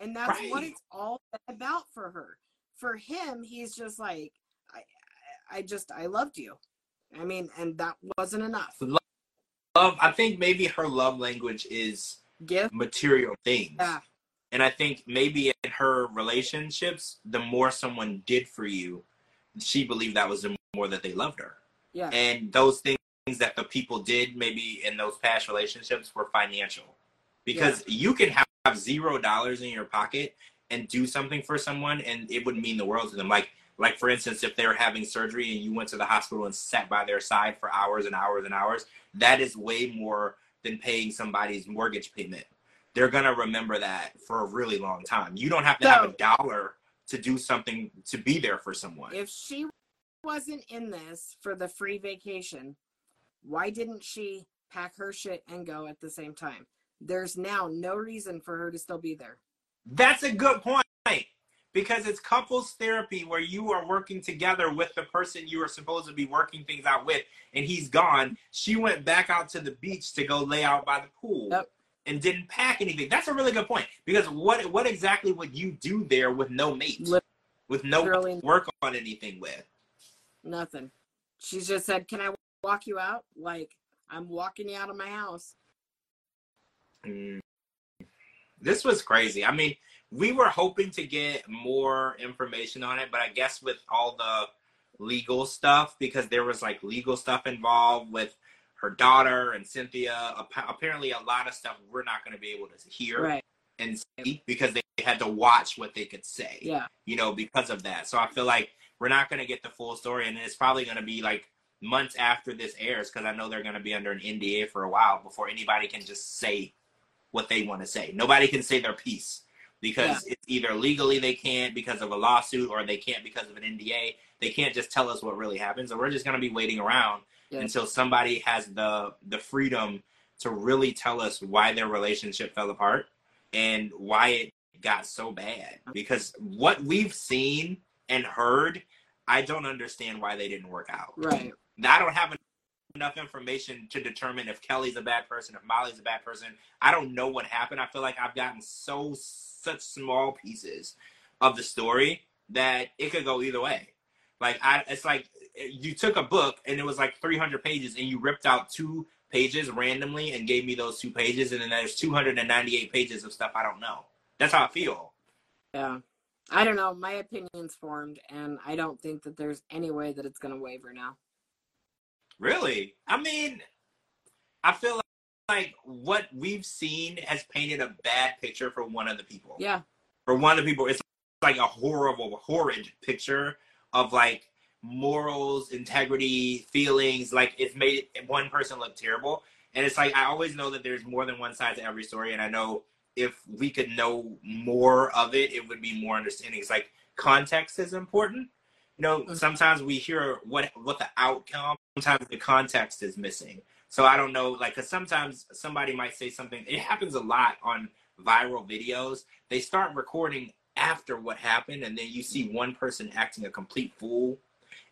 And that's what it's all about for her. For him he's just like i i just i loved you. I mean and that wasn't enough. Love I think maybe her love language is gift? material things. yeah And I think maybe in her relationships, the more someone did for you, she believed that was the more that they loved her. yeah And those things that the people did maybe in those past relationships were financial. Because you can have zero dollars in your pocket and do something for someone and it would mean the world to them. Like like for instance, if they were having surgery and you went to the hospital and sat by their side for hours and hours and hours, that is way more than paying somebody's mortgage payment. They're gonna remember that for a really long time. You don't have to have a dollar to do something to be there for someone. if she wasn't in this for the free vacation, why didn't she pack her shit and go at the same time? There's now no reason for her to still be there. That's a good point. Because it's couples therapy where you are working together with the person you are supposed to be working things out with, and he's gone. She went back out to the beach to go lay out by the pool Yep. And didn't pack anything. That's a really good point. Because what what exactly would you do there with no mate? With no work on anything with? Nothing. She just said, Can I walk you out? Like, I'm walking you out of my house. Mm. This was crazy. I mean, we were hoping to get more information on it, but I guess with all the legal stuff, because there was like legal stuff involved with her daughter and Cynthia, apparently a lot of stuff we're not going to be able to hear. Right. and see because they had to watch what they could say. Yeah. You know, because of that. So I feel like we're not going to get the full story, and it's probably going to be like months after this airs because I know they're going to be under an NDA for a while before anybody can just say what they want to say. Nobody can say their piece because yeah. it's either legally they can't because of a lawsuit or they can't because of an NDA. They can't just tell us what really happens. So we're just going to be waiting around yeah. until somebody has the the freedom to really tell us why their relationship fell apart and why it got so bad. Mm-hmm. Because what we've seen and heard, I don't understand why they didn't work out. Right. I don't have enough information to determine if Kelly's a bad person, if Molly's a bad person. I don't know what happened. I feel like I've gotten so such small pieces of the story that it could go either way. Like I, it's like you took a book and it was like 300 pages and you ripped out two pages randomly and gave me those two pages and then there's 298 pages of stuff I don't know. That's how I feel. Yeah. I don't know. My opinion's formed and I don't think that there's any way that it's going to waver now. Really? I mean, I feel like what we've seen has painted a bad picture for one of the people. Yeah. For one of the people, it's like a horrible, horrid picture of like morals, integrity, feelings. Like it's made one person look terrible. And it's like I always know that there's more than one side to every story, and I know if we could know more of it, it would be more understanding. It's like context is important. You know, mm-hmm. sometimes we hear what what the outcome. Sometimes the context is missing. So I don't know, like, cause sometimes somebody might say something. It happens a lot on viral videos. They start recording after what happened, and then you see one person acting a complete fool,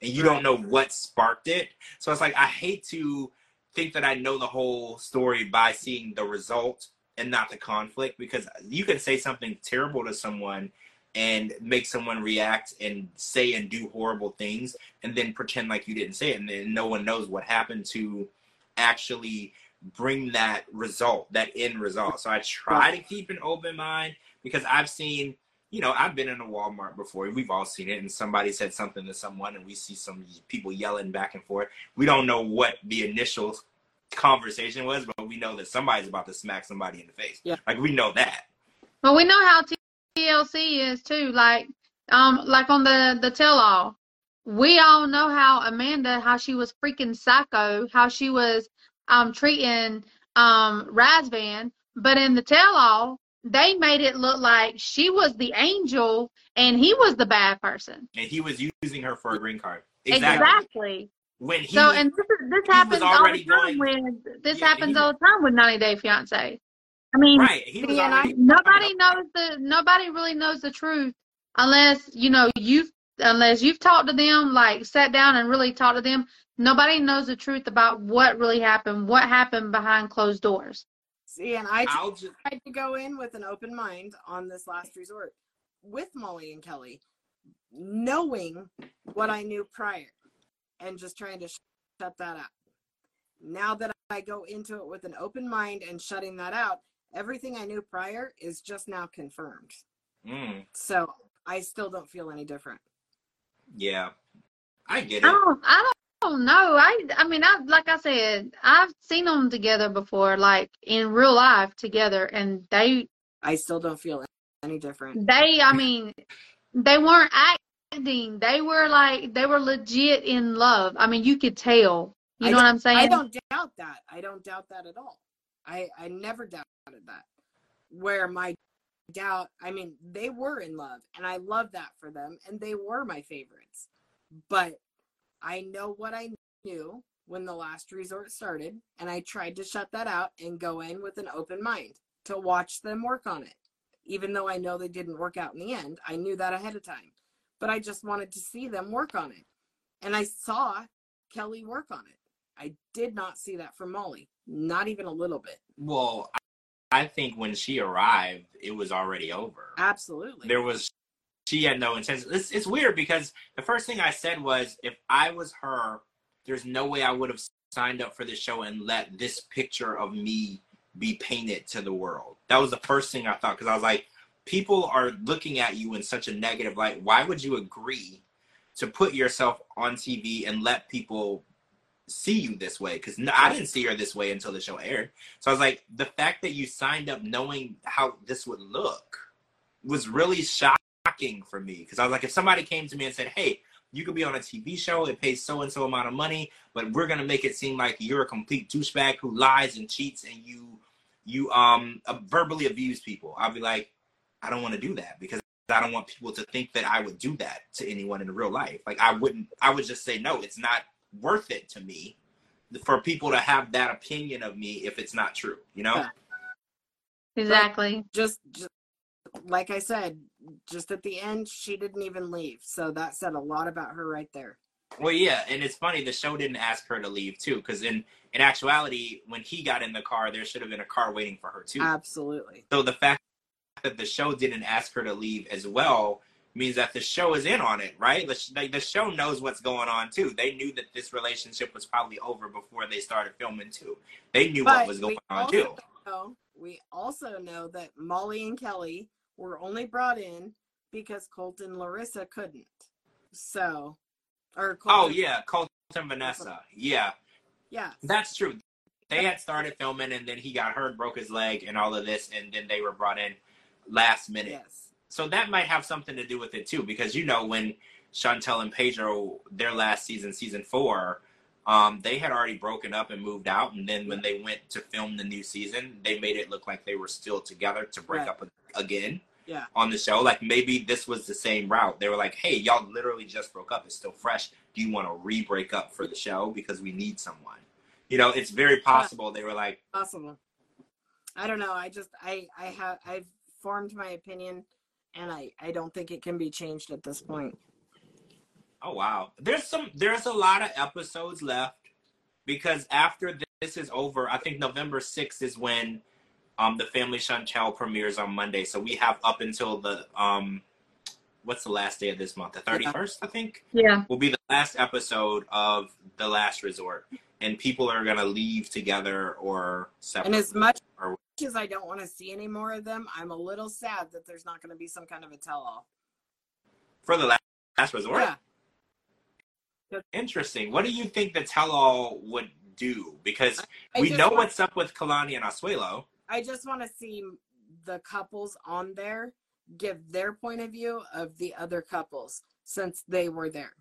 and you don't know what sparked it. So it's like I hate to think that I know the whole story by seeing the result and not the conflict because you can say something terrible to someone and make someone react and say and do horrible things and then pretend like you didn't say it and then no one knows what happened to actually bring that result that end result. So i try to keep an open mind because i've seen you know i've been in a walmart before we've all seen it and somebody said something to someone and we see some people yelling back and forth. We don't know what the initial conversation was but we know that somebody's about to smack somebody in the face. Yeah. Like we know that. Well we know how TLC is too. Like, um, like on the the tell all, we all know how Amanda, how she was freaking psycho, how she was um treating um Razvan, but in the tell all, they made it look like she was the angel and he was the bad person. And he was using her for a green card. Exactly. exactly. When he so, and this, this happens all the time going, with this yeah, happens all the time with 90 Day Fiance. I mean, right. He was already, nobody knows the nobody really knows the truth unless you know you've unless you've talked to them, like sat down and really talked to them. Nobody knows the truth about what really happened, what happened behind closed doors. See, and I tried just... to go in with an open mind on this last resort with Molly and Kelly, knowing what I knew prior, and just trying to shut that out. Now that I go into it with an open mind and shutting that out, everything I knew prior is just now confirmed. Mm. So I still don't feel any different. Yeah, I get it. I don't, I don't. I, I mean, I like I said, I've seen them together before, like in real life together, and they. I still don't feel any different. They, I mean, they weren't acting. They were like they were legit in love. I mean, you could tell. You know what I'm saying? I don't doubt that. I don't doubt that at all. I I never doubted that. Where my doubt, I mean, they were in love, and I love that for them, and they were my favorites. But I know what I knew when the last resort started, and I tried to shut that out and go in with an open mind to watch them work on it. Even though I know they didn't work out in the end, I knew that ahead of time. But I just wanted to see them work on it. And I saw Kelly work on it. I did not see that from Molly. Not even a little bit. Well, I think when she arrived, it was already over. Absolutely. There was she had no intention. It's, it's weird because the first thing I said was, if I was her, there's no way I would have signed up for the show and let this picture of me be painted to the world. That was the first thing I thought because I was like, people are looking at you in such a negative light. Why would you agree to put yourself on TV and let people see you this way because no, I didn't see her this way until the show aired. So I was like, the fact that you signed up knowing how this would look was really shocking for me because I was like, if somebody came to me and said, "Hey, you could be on a TV show, it pays so and so amount of money, but we're gonna make it seem like you're a complete douchebag who lies and cheats and you you um uh, verbally abuse people," I'll be like, I don't want to do that because I don't want people to think that I would do that to anyone in real life. Like I wouldn't. I would just say no. It's not worth it to me for people to have that opinion of me if it's not true. You know. Exactly. Just, just like I said, just at the end, she didn't even leave. So that said a lot about her right there. Well, yeah, and it's funny the show didn't ask her to leave too, because in in actuality, when he got in the car, there should have been a car waiting for her too. Absolutely. So the fact that the show didn't ask her to leave as well means that the show is in on it, right? The, like, the show knows what's going on too. They knew that this relationship was probably over before they started filming too. They knew But what was going on too. know- we also know that Molly and Kelly were only brought in because Colt and Larissa couldn't. So, or Colt Oh and- yeah, Colton and Vanessa. Yeah, yeah, that's true. They had started filming and then he got hurt, broke his leg, and all of this, and then they were brought in last minute. yes, So that might have something to do with it too, because you know when Chantel and Pedro their last season, season four, um, they had already broken up and moved out, and then when they went to film the new season, they made it look like they were still together to break Right. up again. Yeah. On the show, like maybe this was the same route. They were like, "Hey, y'all literally just broke up. It's still fresh. Do you want to re-break up for the show because we need someone?" You know, it's very possible they were like, possible. I don't know. I just I I have I've formed my opinion, and I I don't think it can be changed at this point. Oh wow. There's some there's a lot of episodes left because after this is over, I think November 6th is when um the Family Chantel premieres on Monday. So we have up until the um what's the last day of this month? The 31st, I think, Yeah. will be the last episode of The Last Resort. And people are gonna leave together or separate. And as much Or- as I don't want to see any more of them, I'm a little sad that there's not going to be some kind of a tell-all. for the last, last resort. Yeah, Interesting. What do you think the tell all would do? Because I we know want- what's up with Kalani and Asuelu. I just want to see the couples on there give their point of view of the other couples since they were there.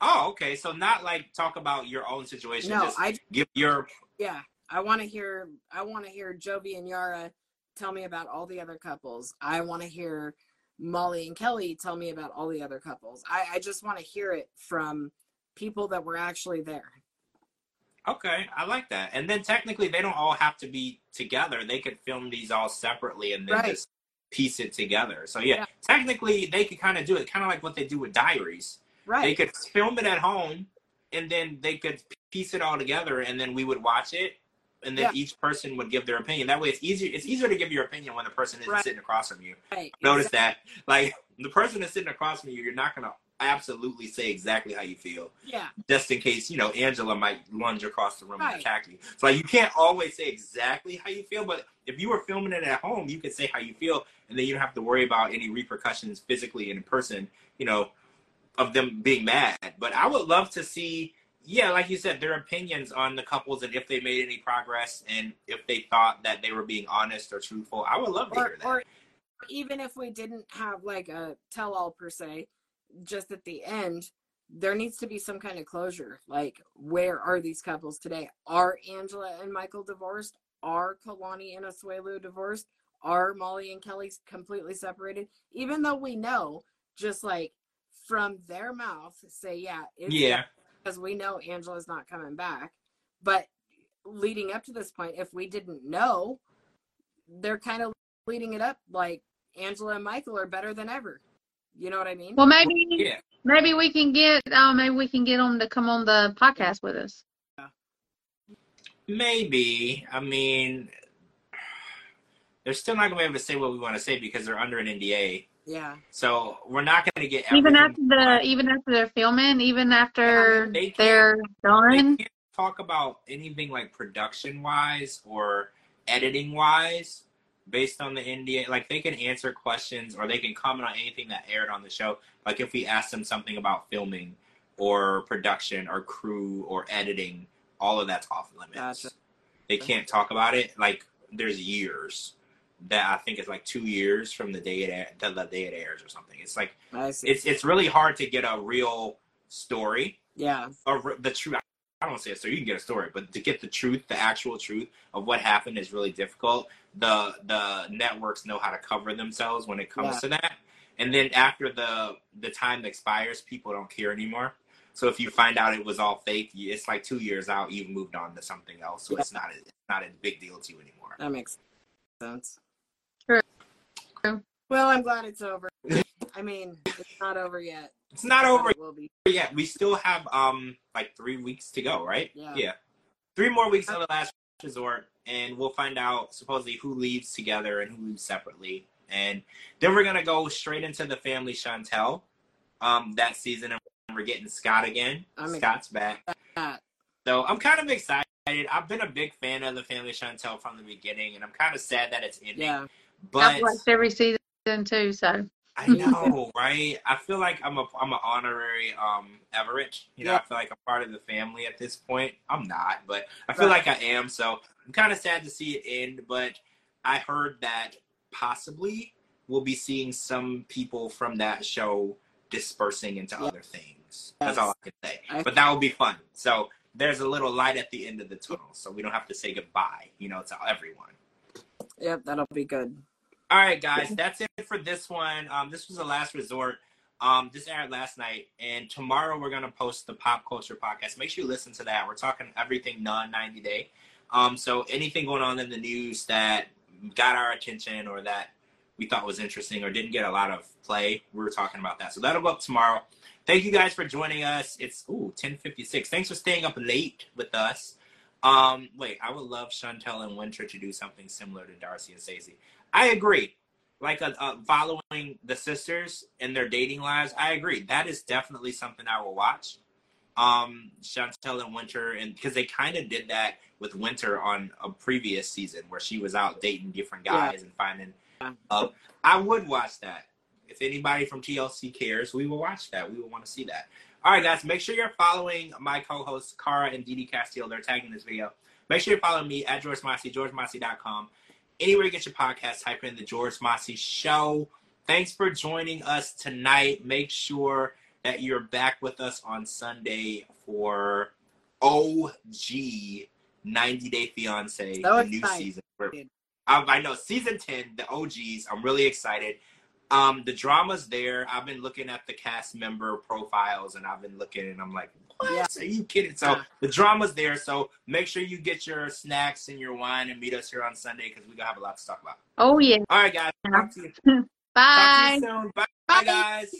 Oh, okay. So not like talk about your own situation. No, just I give your yeah, I want to hear I want to hear Jovi and Yara tell me about all the other couples. I want to hear Molly and Kelly tell me about all the other couples. I, I just want to hear it from people that were actually there. okay. I like that. And then technically, they don't all have to be together. They could film these all separately and then Right. just piece it together. So yeah, Yeah. technically, they could kind of do it, kind of like what they do with Diaries. Right. They could film it at home, and then they could piece it all together, and then we would watch it. And then Yeah. each person would give their opinion. That way, it's easier. It's easier to give your opinion when the person isn't Right. sitting across from you. right. notice that like the person that's sitting across from you you're not going to absolutely say exactly how you feel Yeah. just in case you know angela might lunge across the room and attack you so like you can't always say exactly how you feel but if you were filming it at home you could say how you feel and then you don't have to worry about any repercussions physically in person you know of them being mad but i would love to see yeah like you said their opinions on the couples and if they made any progress and if they thought that they were being honest or truthful i would love to Or hear that or even if we didn't have like a tell all per se, just at the end, there needs to be some kind of closure. Like, where are these couples today? Are Angela and Michael divorced? Are Kalani and Asuelu divorced? Are Molly and Kelly completely separated? Even though we know, just like from their mouth, say, yeah, it's yeah because we know Angela's not coming back. But leading up to this point, if we didn't know, they're kind of leading it up like Angela and Michael are better than ever. You know what I mean? Well, maybe yeah maybe we can get um maybe we can get them to come on the podcast with us. Maybe. I mean, they're still not going to be able to say what we want to say because they're under an NDA. Yeah. So we're not going to get Even after the even after they're filming, even after They can't- they're They done. can't talk about anything like production wise or editing wise based on the NDA. Like they can answer questions or they can comment on anything that aired on the show. Like if we ask them something about filming, or production or crew or editing, all of that's off limits. Gotcha. They can't talk about it. Like there's years that I think it's like two years from the day it air, the, the day it airs or something. It's like it's it's really hard to get a real story yeah. or the truth. I don't want to say a story. You can get a story, but to get the truth, the actual truth of what happened is really difficult. The the networks know how to cover themselves when it comes Yeah. to that. And then after the the time expires, people don't care anymore. So if you find out it was all fake, it's like two years out. You've moved on to something else, so Yeah. it's not a, it's not a big deal to you anymore. That makes sense. Well, I'm glad it's over. I mean, it's not over yet. It's not over It will be. yet. We still have um like three weeks to go, right? Yeah. Three more weeks of the last resort, and we'll find out supposedly who leaves together and who leaves separately. And then we're gonna go straight into the family Chantel um that season and we're getting Scott again. I'm Scott's back. So I'm kind of excited. I've been a big fan of the family Chantel from the beginning, and I'm kind of sad that it's ending. Yeah. But I've watched every season too, so I know, right? I feel like I'm a I'm an honorary um Everett. You know, Yeah. I feel like I'm part of the family at this point. I'm not, but I feel Right. like I am. So I'm kind of sad to see it end. But I heard that possibly we'll be seeing some people from that show dispersing into Yeah. other things. That's Yes. all I can say. I- But that will be fun. So there's a little light at the end of the tunnel, so we don't have to say goodbye. You know, to everyone. Yep. That'll be good. All right, guys, that's it for this one. Um, this was the last resort. Um, this aired last night, and tomorrow we're gonna post the pop culture podcast. Make sure you listen to that. We're talking everything non ninety day. Um, so anything going on in the news that got our attention or that we thought was interesting or didn't get a lot of play, we were talking about that. So that'll go up tomorrow. Thank you guys for joining us. It's ooh ten fifty six. Thanks for staying up late with us. Um, wait, I would love Chantel and Winter to do something similar to Darcy and Stacey. I agree. Like uh, uh, following the sisters and their dating lives, I agree. That is definitely something I will watch. Um, Chantel and Winter, and because they kind of did that with Winter on a previous season where she was out dating different Yeah. guys and finding. Uh, I would watch that. If anybody from TLC cares, we will watch that. We will want to see that. All right, guys, make sure you're following my co-hosts Kara and DeeDee Casteel. They're tagging this video. Make sure you follow me at George Mossey, georgemossey.com. Anywhere you get your podcast, type in the George Mossey Show. Thanks for joining us tonight. Make sure that you're back with us on Sunday for OG 90 Day Fiance, So the new season. I know season 10, the OGs. I'm really excited. Um, the drama's there. I've been looking at the cast member profiles and I've been looking and I'm like, what? Yeah. Are you kidding? So the drama's there. So make sure you get your snacks and your wine and meet us here on Sunday because we're gonna have a lot to talk about. oh yeah. All right, guys. Talk to you, talk to you soon. Bye, Bye. guys.